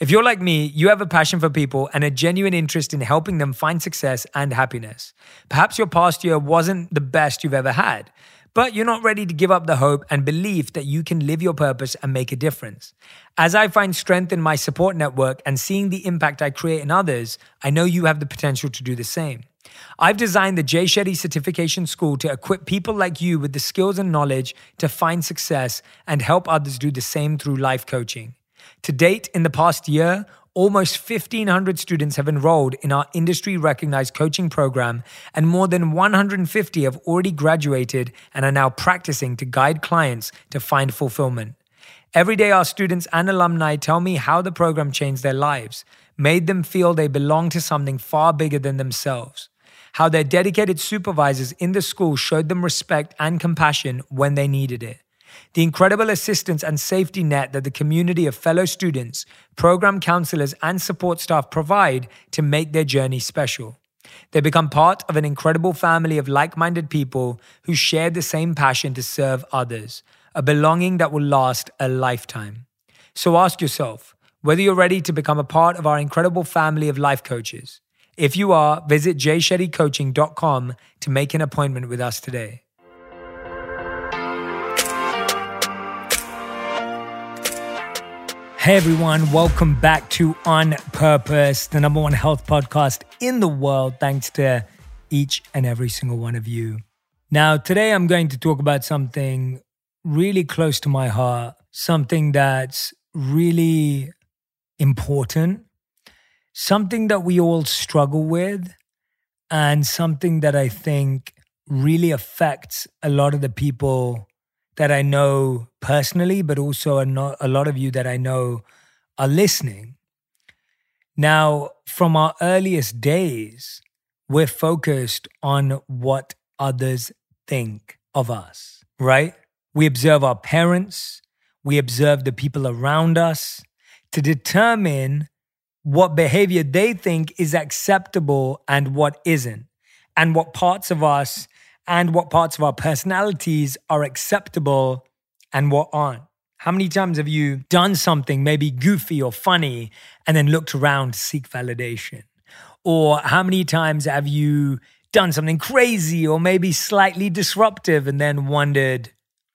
If you're like me, you have a passion for people and a genuine interest in helping them find success and happiness. Perhaps your past year wasn't the best you've ever had, but you're not ready to give up the hope and belief that you can live your purpose and make a difference. As I find strength in my support network and seeing the impact I create in others, I know you have the potential to do the same. I've designed the Jay Shetty Certification School to equip people like you with the skills and knowledge to find success and help others do the same through life coaching. To date, in the past year, almost 1,500 students have enrolled in our industry recognized coaching program, and more than 150 have already graduated and are now practicing to guide clients to find fulfillment. Every day, our students and alumni tell me how the program changed their lives, made them feel they belong to something far bigger than themselves, how their dedicated supervisors in the school showed them respect and compassion when they needed it the incredible assistance and safety net that the community of fellow students, program counselors, and support staff provide to make their journey special. They become part of an incredible family of like minded people who share the same passion to serve others, a belonging that will last a lifetime. So ask yourself whether you're ready to become a part of our incredible family of life coaches. If you are, visit jayshettycoaching.com to make an appointment with us today. Hey everyone, welcome back to On Purpose, the number one health podcast in the world, thanks to each and every single one of you. Now, today I'm going to talk about something really close to my heart, something that's really important, something that we all struggle with, and something that I think really affects a lot of the people that I know personally, but also a, a lot of you that I know are listening. Now, from our earliest days, we're focused on what others think of us, right? We observe our parents, we observe the people around us to determine what behavior they think is acceptable and what isn't, and what parts of us and what parts of our personalities are acceptable and what aren't. How many times have you done something maybe goofy or funny and then looked around to seek validation? Or how many times have you done something crazy or maybe slightly disruptive and then wondered,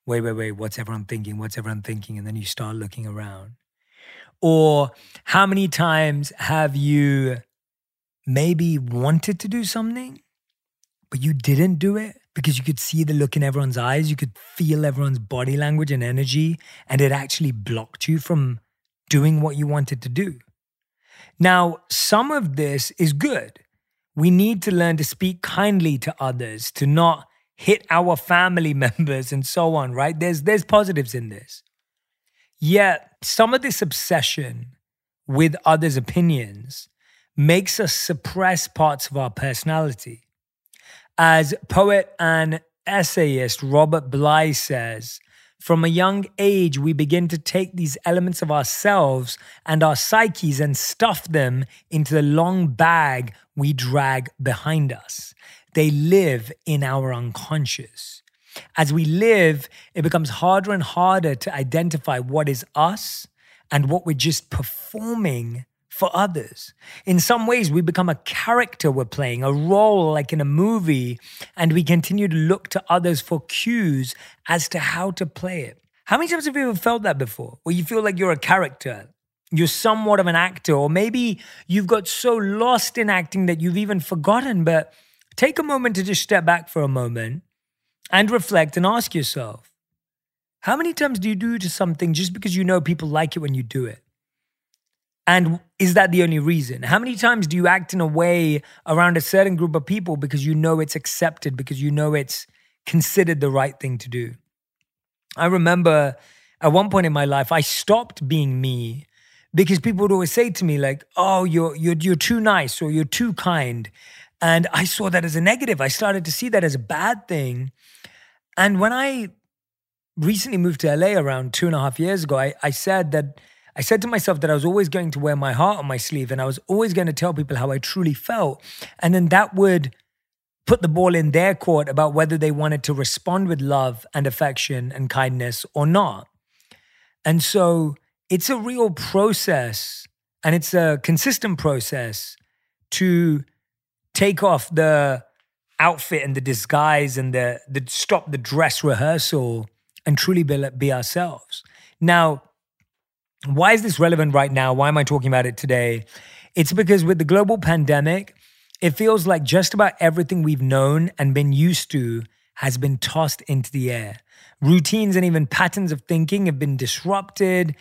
wait, wait, wait, what's everyone thinking? What's everyone thinking? And then you start looking around. Or how many times have you maybe wanted to do something, but you didn't do it because you could see the look in everyone's eyes, you could feel everyone's body language and energy, and it actually blocked you from doing what you wanted to do. Now, some of this is good. We need to learn to speak kindly to others, to not hit our family members and so on, right? There's there's positives in this. Yet, some of this obsession with others' opinions makes us suppress parts of our personality. As poet and essayist Robert Bly says, from a young age, we begin to take these elements of ourselves and our psyches and stuff them into the long bag we drag behind us. They live in our unconscious. As we live, it becomes harder and harder to identify what is us and what we're just performing for others. In some ways, we become a character we're playing, a role like in a movie, and we continue to look to others for cues as to how to play it. How many times have you ever felt that before? Where you feel like you're a character, you're somewhat of an actor, or maybe you've got so lost in acting that you've even forgotten. But take a moment to just step back for a moment and reflect and ask yourself how many times do you do to something just because you know people like it when you do it? And is that the only reason? How many times do you act in a way around a certain group of people because you know it's accepted, because you know it's considered the right thing to do? I remember at one point in my life, I stopped being me because people would always say to me, like, oh, you're, you're, you're too nice or you're too kind. And I saw that as a negative. I started to see that as a bad thing. And when I recently moved to LA around two and a half years ago, I, I said that I said to myself that I was always going to wear my heart on my sleeve and I was always going to tell people how I truly felt. And then that would put the ball in their court about whether they wanted to respond with love and affection and kindness or not. And so it's a real process and it's a consistent process to take off the outfit and the disguise and the, the stop the dress rehearsal and truly be, be ourselves. Now, why is this relevant right now? Why am I talking about it today? It's because with the global pandemic, it feels like just about everything we've known and been used to has been tossed into the air. Routines and even patterns of thinking have been disrupted.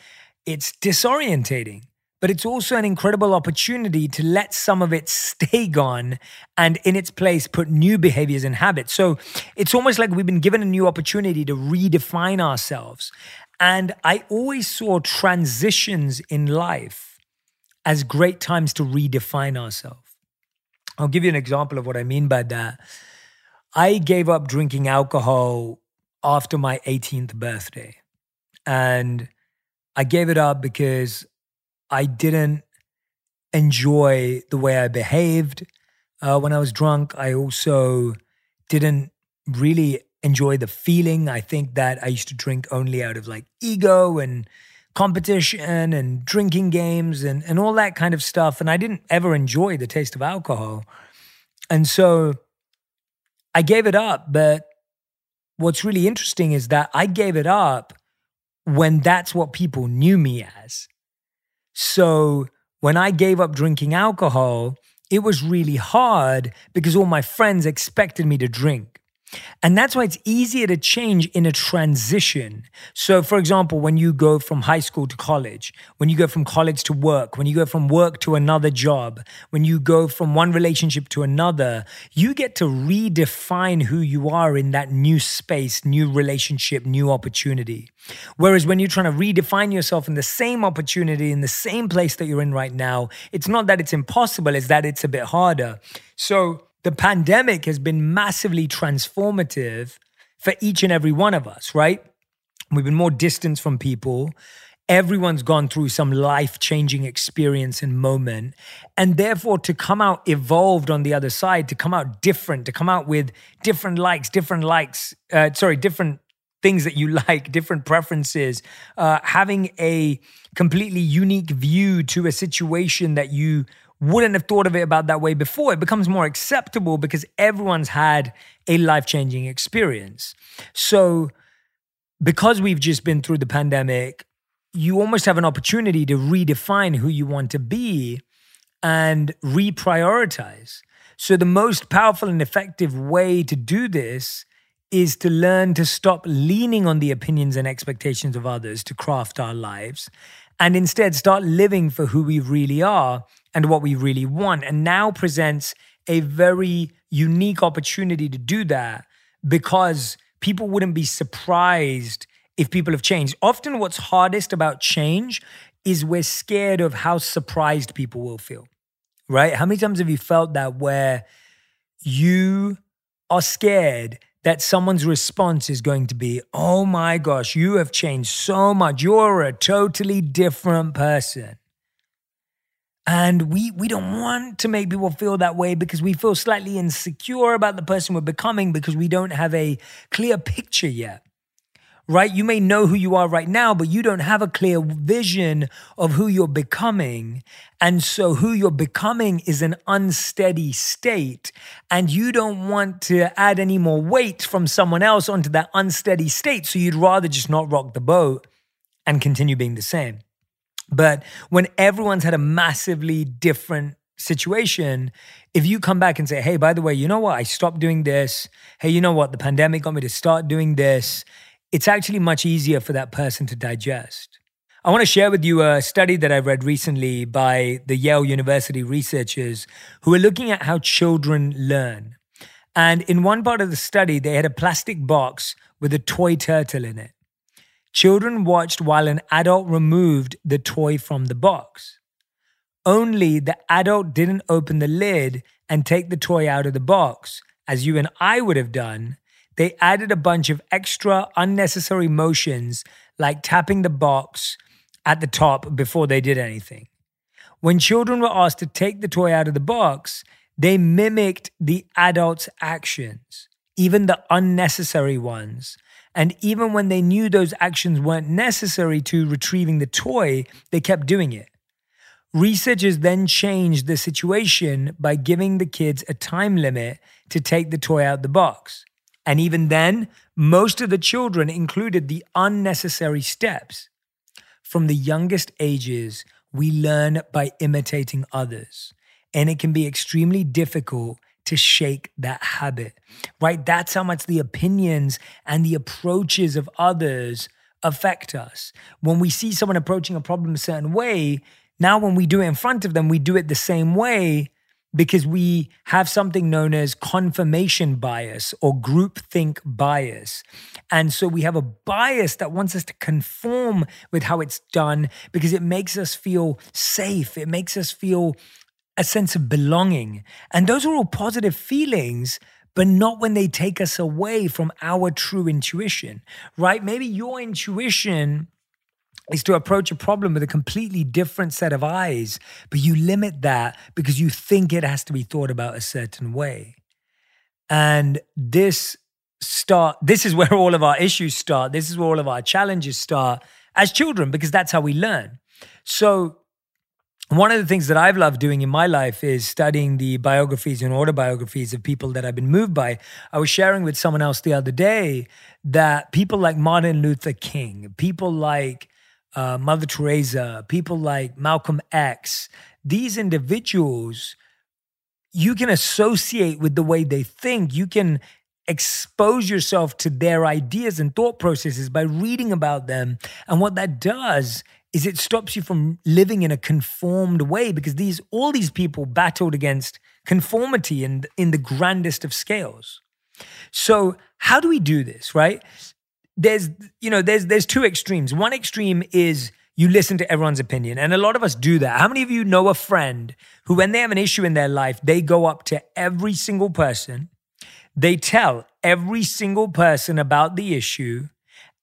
It's disorientating but it's also an incredible opportunity to let some of it stay gone and in its place put new behaviors and habits. So it's almost like we've been given a new opportunity to redefine ourselves. And I always saw transitions in life as great times to redefine ourselves. I'll give you an example of what I mean by that. I gave up drinking alcohol after my 18th birthday. And I gave it up because I didn't enjoy the way I behaved uh, when I was drunk. I also didn't really enjoy the feeling. I think that I used to drink only out of like ego and competition and drinking games and, and all that kind of stuff. And I didn't ever enjoy the taste of alcohol. And so I gave it up. But what's really interesting is that I gave it up when that's what people knew me as. So when I gave up drinking alcohol, it was really hard because all my friends expected me to drink. And that's why it's easier to change in a transition. So, for example, when you go from high school to college, when you go from college to work, when you go from work to another job, when you go from one relationship to another, you get to redefine who you are in that new space, new relationship, new opportunity. Whereas when you're trying to redefine yourself in the same opportunity, in the same place that you're in right now, it's not that it's impossible, it's that it's a bit harder. So, the pandemic has been massively transformative for each and every one of us, right? We've been more distant from people. Everyone's gone through some life changing experience and moment. And therefore, to come out evolved on the other side, to come out different, to come out with different likes, different likes, uh, sorry, different things that you like, different preferences, uh, having a completely unique view to a situation that you wouldn't have thought of it about that way before. It becomes more acceptable because everyone's had a life changing experience. So, because we've just been through the pandemic, you almost have an opportunity to redefine who you want to be and reprioritize. So, the most powerful and effective way to do this is to learn to stop leaning on the opinions and expectations of others to craft our lives and instead start living for who we really are and what we really want. And now presents a very unique opportunity to do that because people wouldn't be surprised if people have changed. Often, what's hardest about change is we're scared of how surprised people will feel, right? How many times have you felt that where you are scared that someone's response is going to be, oh my gosh, you have changed so much. You're a totally different person. And we we don't want to make people feel that way because we feel slightly insecure about the person we're becoming because we don't have a clear picture yet. Right? You may know who you are right now, but you don't have a clear vision of who you're becoming. And so who you're becoming is an unsteady state. And you don't want to add any more weight from someone else onto that unsteady state. So you'd rather just not rock the boat and continue being the same. But when everyone's had a massively different situation, if you come back and say, hey, by the way, you know what? I stopped doing this. Hey, you know what? The pandemic got me to start doing this. It's actually much easier for that person to digest. I want to share with you a study that I read recently by the Yale University researchers who are looking at how children learn. And in one part of the study, they had a plastic box with a toy turtle in it. Children watched while an adult removed the toy from the box. Only the adult didn't open the lid and take the toy out of the box, as you and I would have done. They added a bunch of extra unnecessary motions like tapping the box at the top before they did anything. When children were asked to take the toy out of the box, they mimicked the adult's actions, even the unnecessary ones, and even when they knew those actions weren't necessary to retrieving the toy, they kept doing it. Researchers then changed the situation by giving the kids a time limit to take the toy out the box. And even then, most of the children included the unnecessary steps. From the youngest ages, we learn by imitating others. And it can be extremely difficult to shake that habit, right? That's how much the opinions and the approaches of others affect us. When we see someone approaching a problem a certain way, now when we do it in front of them, we do it the same way because we have something known as confirmation bias or groupthink bias. And so we have a bias that wants us to conform with how it's done because it makes us feel safe. It makes us feel a sense of belonging. And those are all positive feelings, but not when they take us away from our true intuition, right? Maybe your intuition is to approach a problem with a completely different set of eyes, but you limit that because you think it has to be thought about a certain way. And this start this is where all of our issues start. This is where all of our challenges start as children because that's how we learn. So one of the things that I've loved doing in my life is studying the biographies and autobiographies of people that I've been moved by. I was sharing with someone else the other day that people like Martin Luther King, people like uh, Mother Teresa, people like Malcolm X, these individuals, you can associate with the way they think. You can expose yourself to their ideas and thought processes by reading about them. And what that does is it stops you from living in a conformed way because these all these people battled against conformity in in the grandest of scales. So how do we do this, right? There's you know there's there's two extremes. One extreme is you listen to everyone's opinion and a lot of us do that. How many of you know a friend who when they have an issue in their life, they go up to every single person, they tell every single person about the issue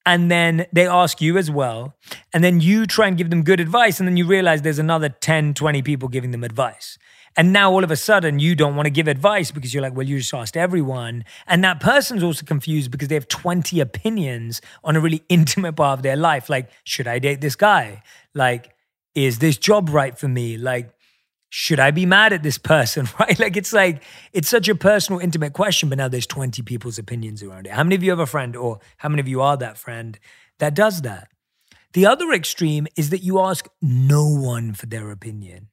and then they ask you as well. And then you try and give them good advice and then you realize there's another 10 20 people giving them advice. And now all of a sudden you don't want to give advice because you're like well you just asked everyone. And that person's also confused because they have 20 opinions on a really intimate part of their life. Like should i date this guy? Like is this job right for me? Like should I be mad at this person? Right? Like it's like it's such a personal, intimate question, but now there's 20 people's opinions around it. How many of you have a friend, or how many of you are that friend that does that? The other extreme is that you ask no one for their opinion.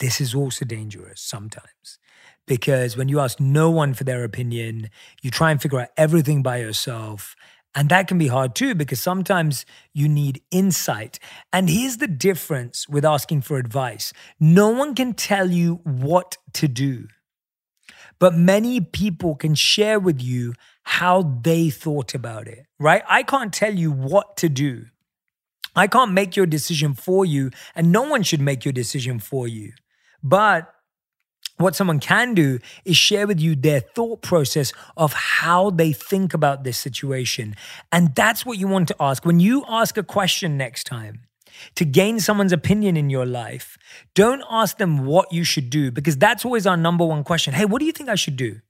This is also dangerous sometimes because when you ask no one for their opinion, you try and figure out everything by yourself and that can be hard too, because sometimes you need insight. And here's the difference with asking for advice no one can tell you what to do, but many people can share with you how they thought about it, right? I can't tell you what to do. I can't make your decision for you, and no one should make your decision for you. But what someone can do is share with you their thought process of how they think about this situation. And that's what you want to ask. When you ask a question next time, to gain someone's opinion in your life, don't ask them what you should do because that's always our number one question. Hey, what do you think I should do?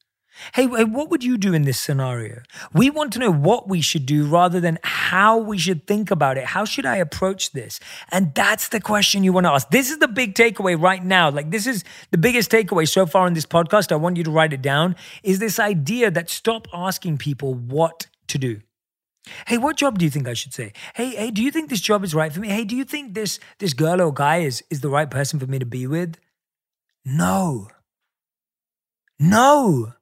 Hey, what would you do in this scenario? We want to know what we should do rather than how we should think about it. How should I approach this? And that's the question you want to ask. This is the big takeaway right now. Like, this is the biggest takeaway so far in this podcast. I want you to write it down is this idea that stop asking people what to do. Hey, what job do you think I should say? Hey, hey, do you think this job is right for me? Hey, do you think this this girl or guy is is the right person for me to be with? No. No.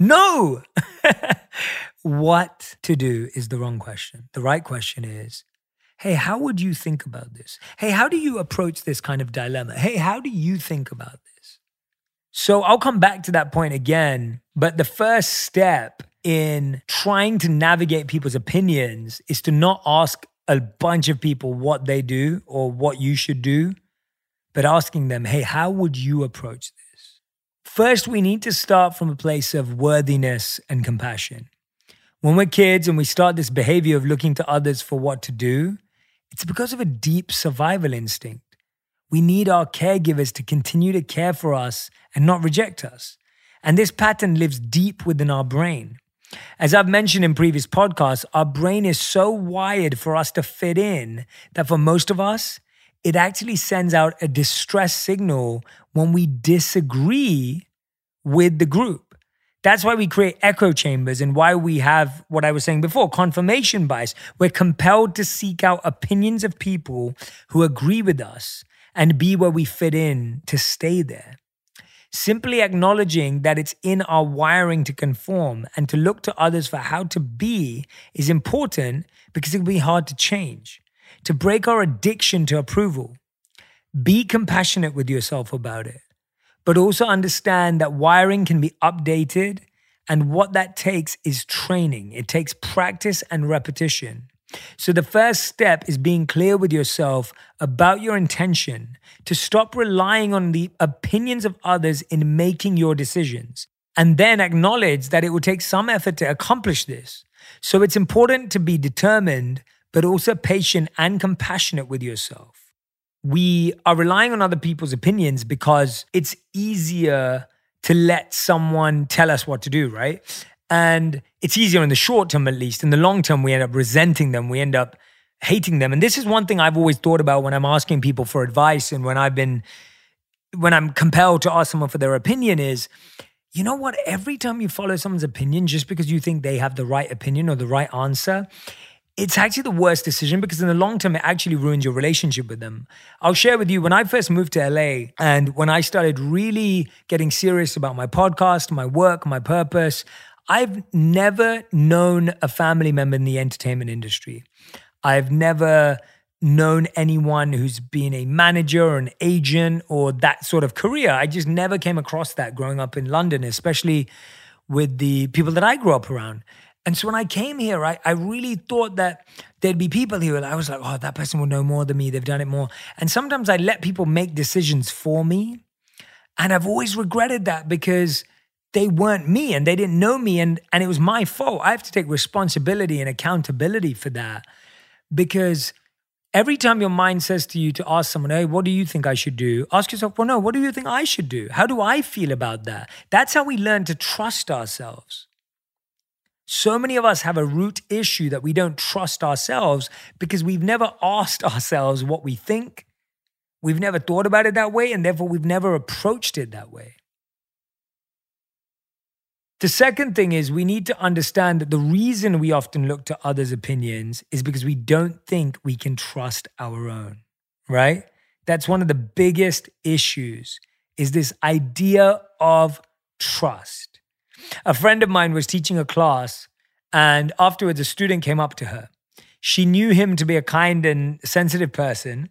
No. what to do is the wrong question. The right question is, hey, how would you think about this? Hey, how do you approach this kind of dilemma? Hey, how do you think about this? So I'll come back to that point again. But the first step in trying to navigate people's opinions is to not ask a bunch of people what they do or what you should do, but asking them, hey, how would you approach this? First, we need to start from a place of worthiness and compassion. When we're kids and we start this behavior of looking to others for what to do, it's because of a deep survival instinct. We need our caregivers to continue to care for us and not reject us. And this pattern lives deep within our brain. As I've mentioned in previous podcasts, our brain is so wired for us to fit in that for most of us, it actually sends out a distress signal when we disagree with the group. That's why we create echo chambers and why we have what I was saying before confirmation bias. We're compelled to seek out opinions of people who agree with us and be where we fit in to stay there. Simply acknowledging that it's in our wiring to conform and to look to others for how to be is important because it can be hard to change. To break our addiction to approval, be compassionate with yourself about it, but also understand that wiring can be updated. And what that takes is training, it takes practice and repetition. So, the first step is being clear with yourself about your intention to stop relying on the opinions of others in making your decisions, and then acknowledge that it will take some effort to accomplish this. So, it's important to be determined, but also patient and compassionate with yourself. We are relying on other people's opinions because it's easier to let someone tell us what to do, right? And it's easier in the short term, at least. In the long term, we end up resenting them. We end up hating them. And this is one thing I've always thought about when I'm asking people for advice and when I've been, when I'm compelled to ask someone for their opinion is, you know what? Every time you follow someone's opinion, just because you think they have the right opinion or the right answer, it's actually the worst decision because in the long term, it actually ruins your relationship with them. I'll share with you when I first moved to LA and when I started really getting serious about my podcast, my work, my purpose, I've never known a family member in the entertainment industry. I've never known anyone who's been a manager or an agent or that sort of career. I just never came across that growing up in London, especially with the people that I grew up around. And so when I came here, I, I really thought that there'd be people here I was like, oh, that person will know more than me. They've done it more. And sometimes I let people make decisions for me. And I've always regretted that because they weren't me and they didn't know me and and it was my fault. I have to take responsibility and accountability for that because every time your mind says to you to ask someone, "Hey, what do you think I should do?" Ask yourself, "Well, no, what do you think I should do? How do I feel about that?" That's how we learn to trust ourselves. So many of us have a root issue that we don't trust ourselves because we've never asked ourselves what we think. We've never thought about it that way, and therefore we've never approached it that way. The second thing is we need to understand that the reason we often look to others' opinions is because we don't think we can trust our own, right? That's one of the biggest issues is this idea of trust. A friend of mine was teaching a class and afterwards a student came up to her. She knew him to be a kind and sensitive person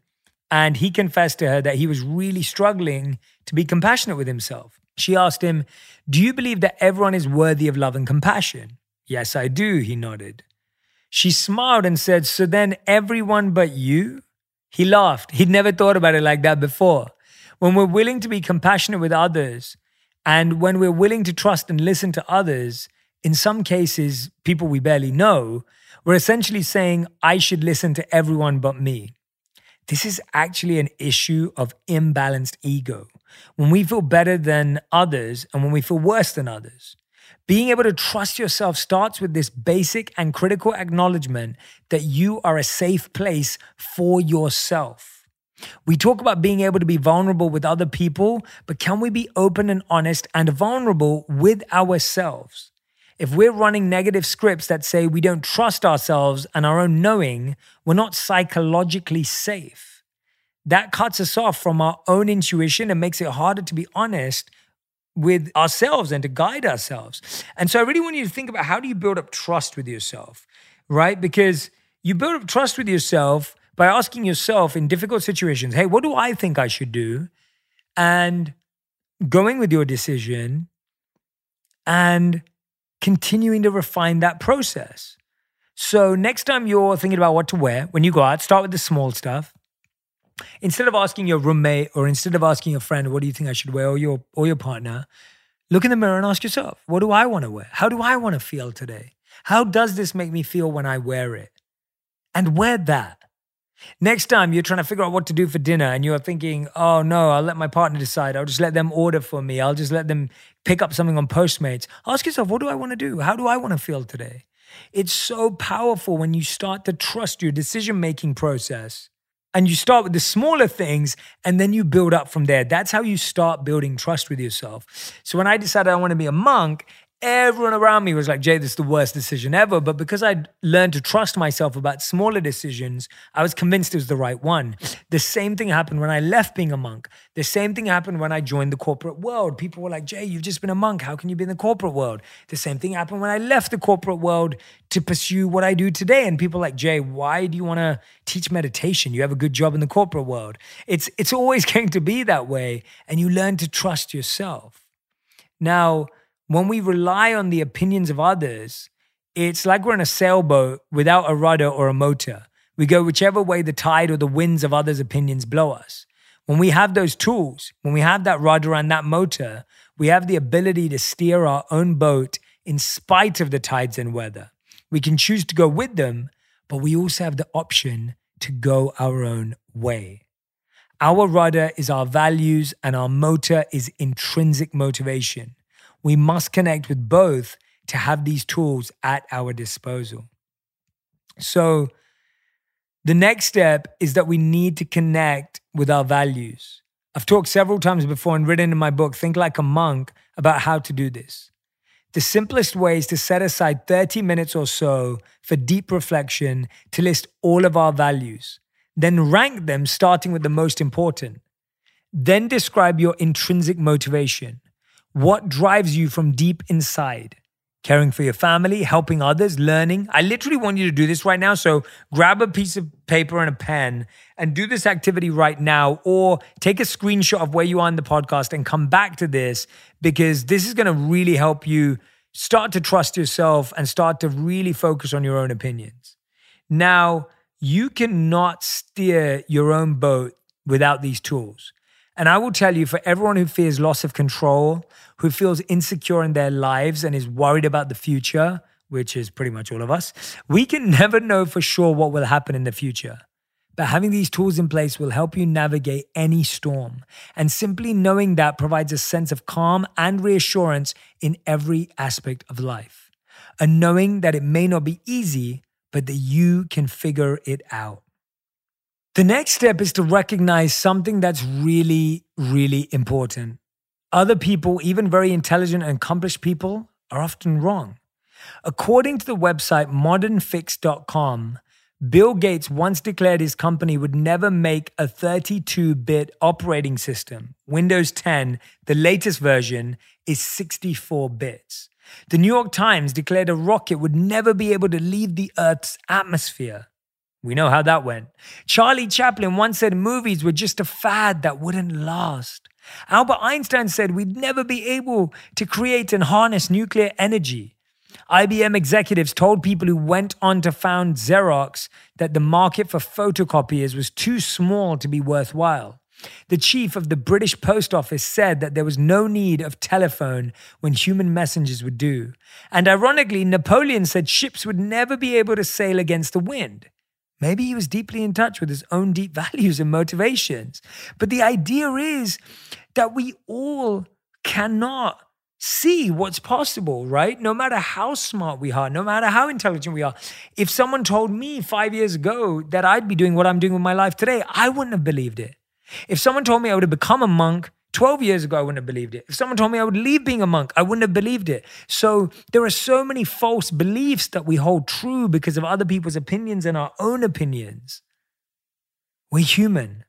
and he confessed to her that he was really struggling to be compassionate with himself. She asked him, Do you believe that everyone is worthy of love and compassion? Yes, I do, he nodded. She smiled and said, So then everyone but you? He laughed. He'd never thought about it like that before. When we're willing to be compassionate with others, and when we're willing to trust and listen to others, in some cases, people we barely know, we're essentially saying, I should listen to everyone but me. This is actually an issue of imbalanced ego when we feel better than others and when we feel worse than others. Being able to trust yourself starts with this basic and critical acknowledgement that you are a safe place for yourself. We talk about being able to be vulnerable with other people, but can we be open and honest and vulnerable with ourselves? If we're running negative scripts that say we don't trust ourselves and our own knowing, we're not psychologically safe that cuts us off from our own intuition and makes it harder to be honest with ourselves and to guide ourselves. And so I really want you to think about how do you build up trust with yourself, right? Because you build up trust with yourself by asking yourself in difficult situations, hey, what do I think I should do? And going with your decision and continuing to refine that process. So next time you're thinking about what to wear, when you go out, start with the small stuff instead of asking your roommate or instead of asking your friend, what do you think I should wear, or your or your partner, look in the mirror and ask yourself, what do I want to wear? How do I want to feel today? How does this make me feel when I wear it? And wear that. Next time you're trying to figure out what to do for dinner and you're thinking, oh no, I'll let my partner decide. I'll just let them order for me. I'll just let them pick up something on Postmates. Ask yourself, what do I want to do? How do I want to feel today? It's so powerful when you start to trust your decision making process and you start with the smaller things and then you build up from there. That's how you start building trust with yourself. So when I decided I want to be a monk, everyone around me was like, Jay, this is the worst decision ever. But because I'd learned to trust myself about smaller decisions, I was convinced it was the right one. The same thing happened when I left being a monk. The same thing happened when I joined the corporate world. People were like, Jay, you've just been a monk. How can you be in the corporate world? The same thing happened when I left the corporate world to pursue what I do today. And people like, Jay, why do you want to teach meditation? You have a good job in the corporate world. It's it's always going to be that way. And you learn to trust yourself. Now, when we rely on the opinions of others, it's like we're in a sailboat without a rudder or a motor. We go whichever way the tide or the winds of others' opinions blow us. When we have those tools, when we have that rudder and that motor, we have the ability to steer our own boat in spite of the tides and weather. We can choose to go with them, but we also have the option to go our own way. Our rudder is our values, and our motor is intrinsic motivation. We must connect with both to have these tools at our disposal. So, the next step is that we need to connect with our values. I've talked several times before and written in my book, Think Like a Monk, about how to do this. The simplest way is to set aside 30 minutes or so for deep reflection to list all of our values, then rank them starting with the most important. Then describe your intrinsic motivation. What drives you from deep inside? Caring for your family, helping others, learning. I literally want you to do this right now. So grab a piece of paper and a pen and do this activity right now, or take a screenshot of where you are in the podcast and come back to this because this is going to really help you start to trust yourself and start to really focus on your own opinions. Now, you cannot steer your own boat without these tools. And I will tell you, for everyone who fears loss of control, who feels insecure in their lives and is worried about the future, which is pretty much all of us, we can never know for sure what will happen in the future. But having these tools in place will help you navigate any storm. And simply knowing that provides a sense of calm and reassurance in every aspect of life. And knowing that it may not be easy, but that you can figure it out. The next step is to recognize something that's really, really important. Other people, even very intelligent and accomplished people, are often wrong. According to the website modernfix.com, Bill Gates once declared his company would never make a 32 bit operating system. Windows 10, the latest version, is 64 bits. The New York Times declared a rocket would never be able to leave the Earth's atmosphere. We know how that went. Charlie Chaplin once said movies were just a fad that wouldn't last. Albert Einstein said we'd never be able to create and harness nuclear energy. IBM executives told people who went on to found Xerox that the market for photocopiers was too small to be worthwhile. The chief of the British Post Office said that there was no need of telephone when human messengers would do. And ironically, Napoleon said ships would never be able to sail against the wind. Maybe he was deeply in touch with his own deep values and motivations. But the idea is that we all cannot see what's possible, right? No matter how smart we are, no matter how intelligent we are. If someone told me five years ago that I'd be doing what I'm doing with my life today, I wouldn't have believed it. If someone told me I would have become a monk 12 years ago, I wouldn't have believed it. If someone told me I would leave being a monk, I wouldn't have believed it. So there are so many false beliefs that we hold true because of other people's opinions and our own opinions. We're human.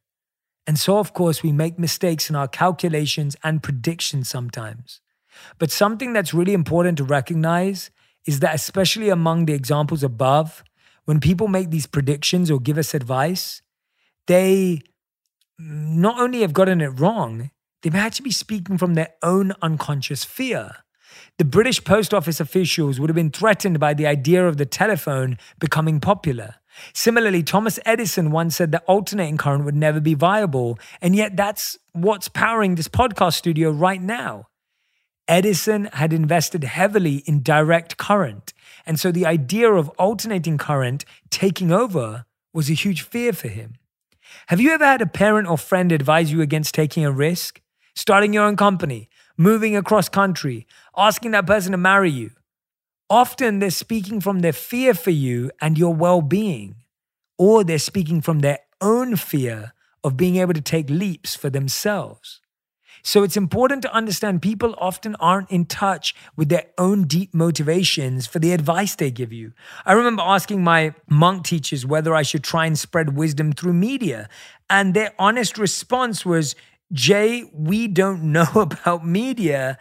And so, of course, we make mistakes in our calculations and predictions sometimes. But something that's really important to recognize is that, especially among the examples above, when people make these predictions or give us advice, they not only have gotten it wrong, they actually be speaking from their own unconscious fear. The British post office officials would have been threatened by the idea of the telephone becoming popular. Similarly, Thomas Edison once said that alternating current would never be viable, and yet that's what's powering this podcast studio right now. Edison had invested heavily in direct current, and so the idea of alternating current taking over was a huge fear for him. Have you ever had a parent or friend advise you against taking a risk? Starting your own company, moving across country, asking that person to marry you. Often they're speaking from their fear for you and your well being, or they're speaking from their own fear of being able to take leaps for themselves. So it's important to understand people often aren't in touch with their own deep motivations for the advice they give you. I remember asking my monk teachers whether I should try and spread wisdom through media. And their honest response was, Jay, we don't know about media.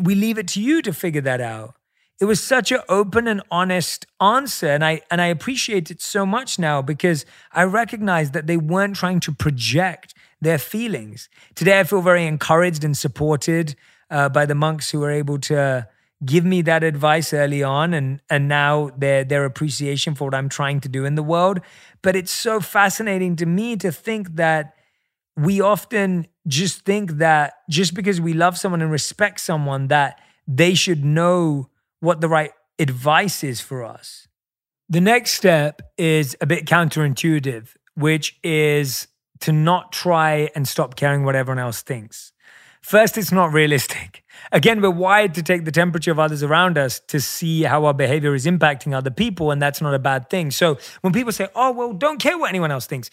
We leave it to you to figure that out. It was such an open and honest answer. And I and I appreciate it so much now because I recognize that they weren't trying to project their feelings. Today, I feel very encouraged and supported uh, by the monks who were able to give me that advice early on, and and now their their appreciation for what I'm trying to do in the world. But it's so fascinating to me to think that we often just think that just because we love someone and respect someone that they should know what the right advice is for us. The next step is a bit counterintuitive, which is to not try and stop caring what everyone else thinks. First, it's not realistic. Again, we're wired to take the temperature of others around us to see how our behavior is impacting other people, and that's not a bad thing. So when people say, oh, well, don't care what anyone else thinks,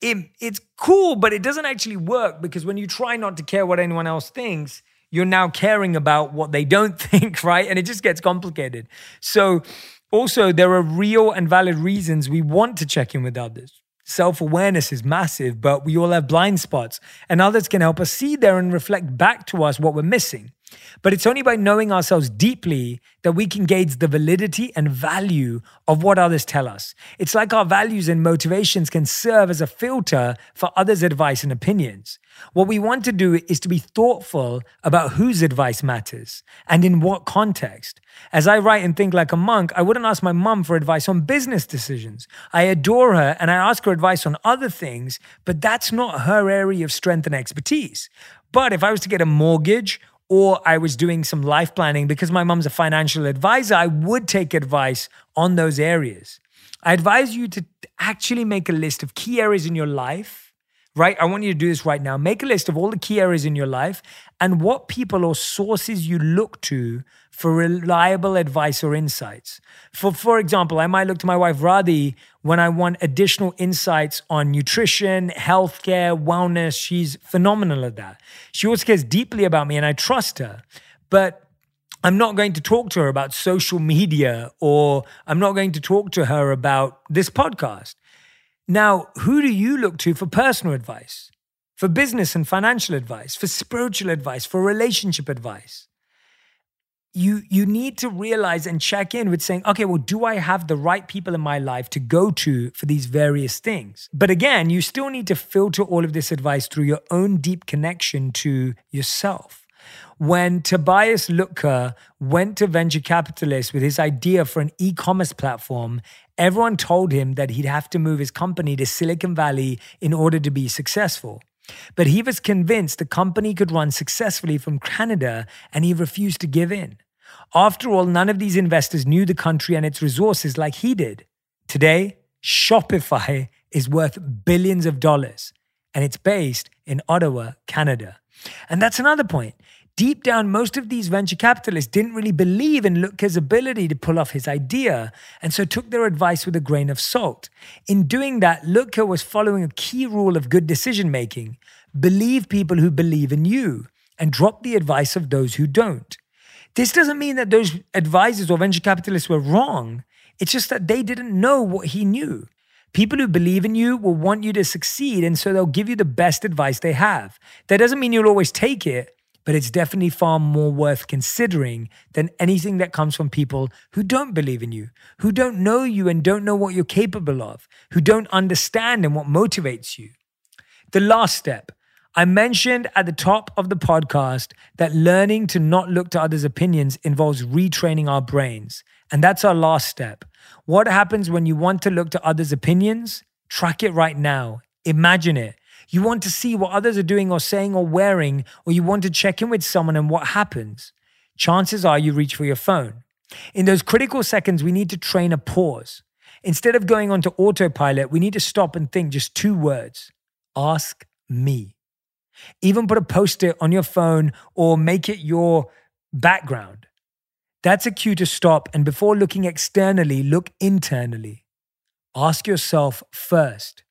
it, it's cool, but it doesn't actually work because when you try not to care what anyone else thinks, you're now caring about what they don't think, right? And it just gets complicated. So, also, there are real and valid reasons we want to check in with others. Self awareness is massive, but we all have blind spots, and others can help us see there and reflect back to us what we're missing. But it's only by knowing ourselves deeply that we can gauge the validity and value of what others tell us. It's like our values and motivations can serve as a filter for others' advice and opinions. What we want to do is to be thoughtful about whose advice matters and in what context. As I write and think like a monk, I wouldn't ask my mum for advice on business decisions. I adore her and I ask her advice on other things, but that's not her area of strength and expertise. But if I was to get a mortgage or I was doing some life planning because my mom's a financial advisor, I would take advice on those areas. I advise you to actually make a list of key areas in your life, right? I want you to do this right now. Make a list of all the key areas in your life and what people or sources you look to for reliable advice or insights. For, for example, I might look to my wife Radhi when I want additional insights on nutrition, healthcare, wellness. She's phenomenal at that. She also cares deeply about me and I trust her. But I'm not going to talk to her about social media or I'm not going to talk to her about this podcast. Now, who do you look to for personal advice, for business and financial advice, for spiritual advice, for relationship advice? you you need to realize and check in with saying okay well do i have the right people in my life to go to for these various things but again you still need to filter all of this advice through your own deep connection to yourself when Tobias Lutke went to venture capitalists with his idea for an e-commerce platform everyone told him that he'd have to move his company to silicon valley in order to be successful but he was convinced the company could run successfully from Canada and he refused to give in. After all, none of these investors knew the country and its resources like he did. Today, Shopify is worth billions of dollars and it's based in Ottawa, Canada. And that's another point. Deep down, most of these venture capitalists didn't really believe in Lutke's ability to pull off his idea, and so took their advice with a grain of salt. In doing that, Lutke was following a key rule of good decision making believe people who believe in you, and drop the advice of those who don't. This doesn't mean that those advisors or venture capitalists were wrong. It's just that they didn't know what he knew. People who believe in you will want you to succeed, and so they'll give you the best advice they have. That doesn't mean you'll always take it, but it's definitely far more worth considering than anything that comes from people who don't believe in you, who don't know you and don't know what you're capable of, who don't understand and what motivates you. The last step. I mentioned at the top of the podcast that learning to not look to others' opinions involves retraining our brains. And that's our last step. What happens when you want to look to others' opinions? Track it right now. Imagine it. You want to see what others are doing or saying or wearing, or you want to check in with someone and what happens. Chances are you reach for your phone. In those critical seconds, we need to train a pause. Instead of going onto autopilot, we need to stop and think just two words ask me. Even put a post it on your phone or make it your background. That's a cue to stop and before looking externally, look internally. Ask yourself first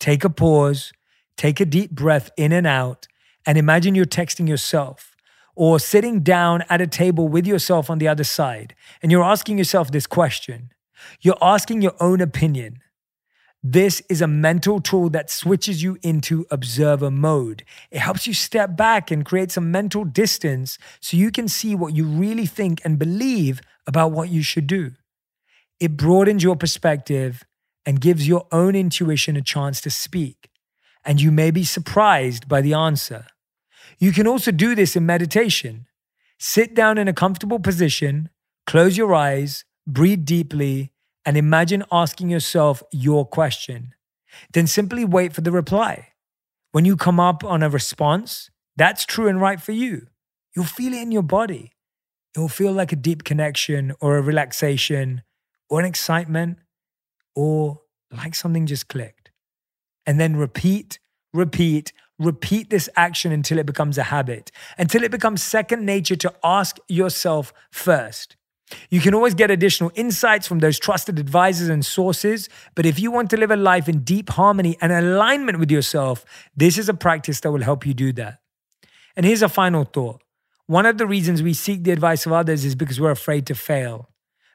take a pause, take a deep breath in and out, and imagine you're texting yourself or sitting down at a table with yourself on the other side, and you're asking yourself this question. You're asking your own opinion. This is a mental tool that switches you into observer mode. It helps you step back and create some mental distance so you can see what you really think and believe about what you should do. It broadens your perspective and gives your own intuition a chance to speak. And you may be surprised by the answer. You can also do this in meditation. Sit down in a comfortable position, close your eyes, breathe deeply, and imagine asking yourself your question. Then simply wait for the reply. When you come up on a response, that's true and right for you. You'll feel it in your body. It will feel like a deep connection or a relaxation or an excitement or like something just clicked. And then repeat, repeat, repeat this action until it becomes a habit, until it becomes second nature to ask yourself first. You can always get additional insights from those trusted advisors and sources, but if you want to live a life in deep harmony and alignment with yourself, this is a practice that will help you do that. And here's a final thought. One of the reasons we seek the advice of others is because we're afraid to fail.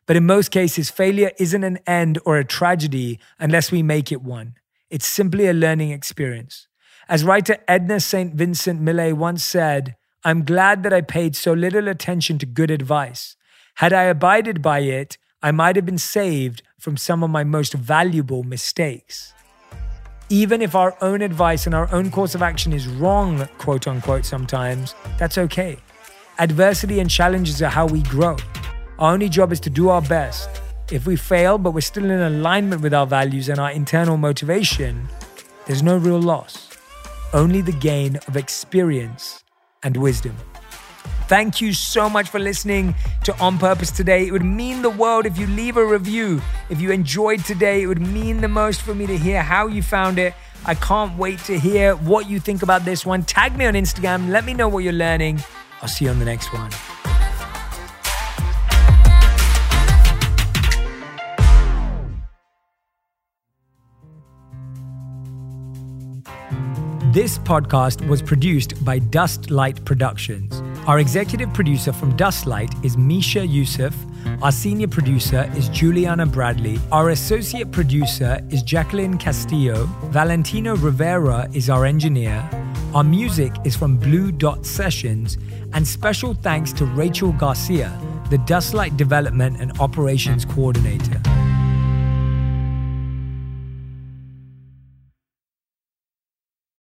But in most cases, failure isn't an end or a tragedy unless we make it one. It's simply a learning experience. As writer Edna St. Vincent Millay once said, I'm glad that I paid so little attention to good advice. Had I abided by it, I might have been saved from some of my most valuable mistakes. Even if our own advice and our own course of action is wrong, quote unquote, sometimes, that's okay. Adversity and challenges are how we grow. Our only job is to do our best. If we fail, but we're still in alignment with our values and our internal motivation, there's no real loss, only the gain of experience and wisdom. Thank you so much for listening to On Purpose today. It would mean the world if you leave a review. If you enjoyed today, it would mean the most for me to hear how you found it. I can't wait to hear what you think about this one. Tag me on Instagram. Let me know what you're learning. I'll see you on the next one. This podcast was produced by Dustlight Productions. Our executive producer from Dustlight is Misha Yusuf. Our senior producer is Juliana Bradley. Our associate producer is Jacqueline Castillo. Valentino Rivera is our engineer. Our music is from Blue Dot Sessions. And special thanks to Rachel Garcia, the Dustlight Development and Operations Coordinator.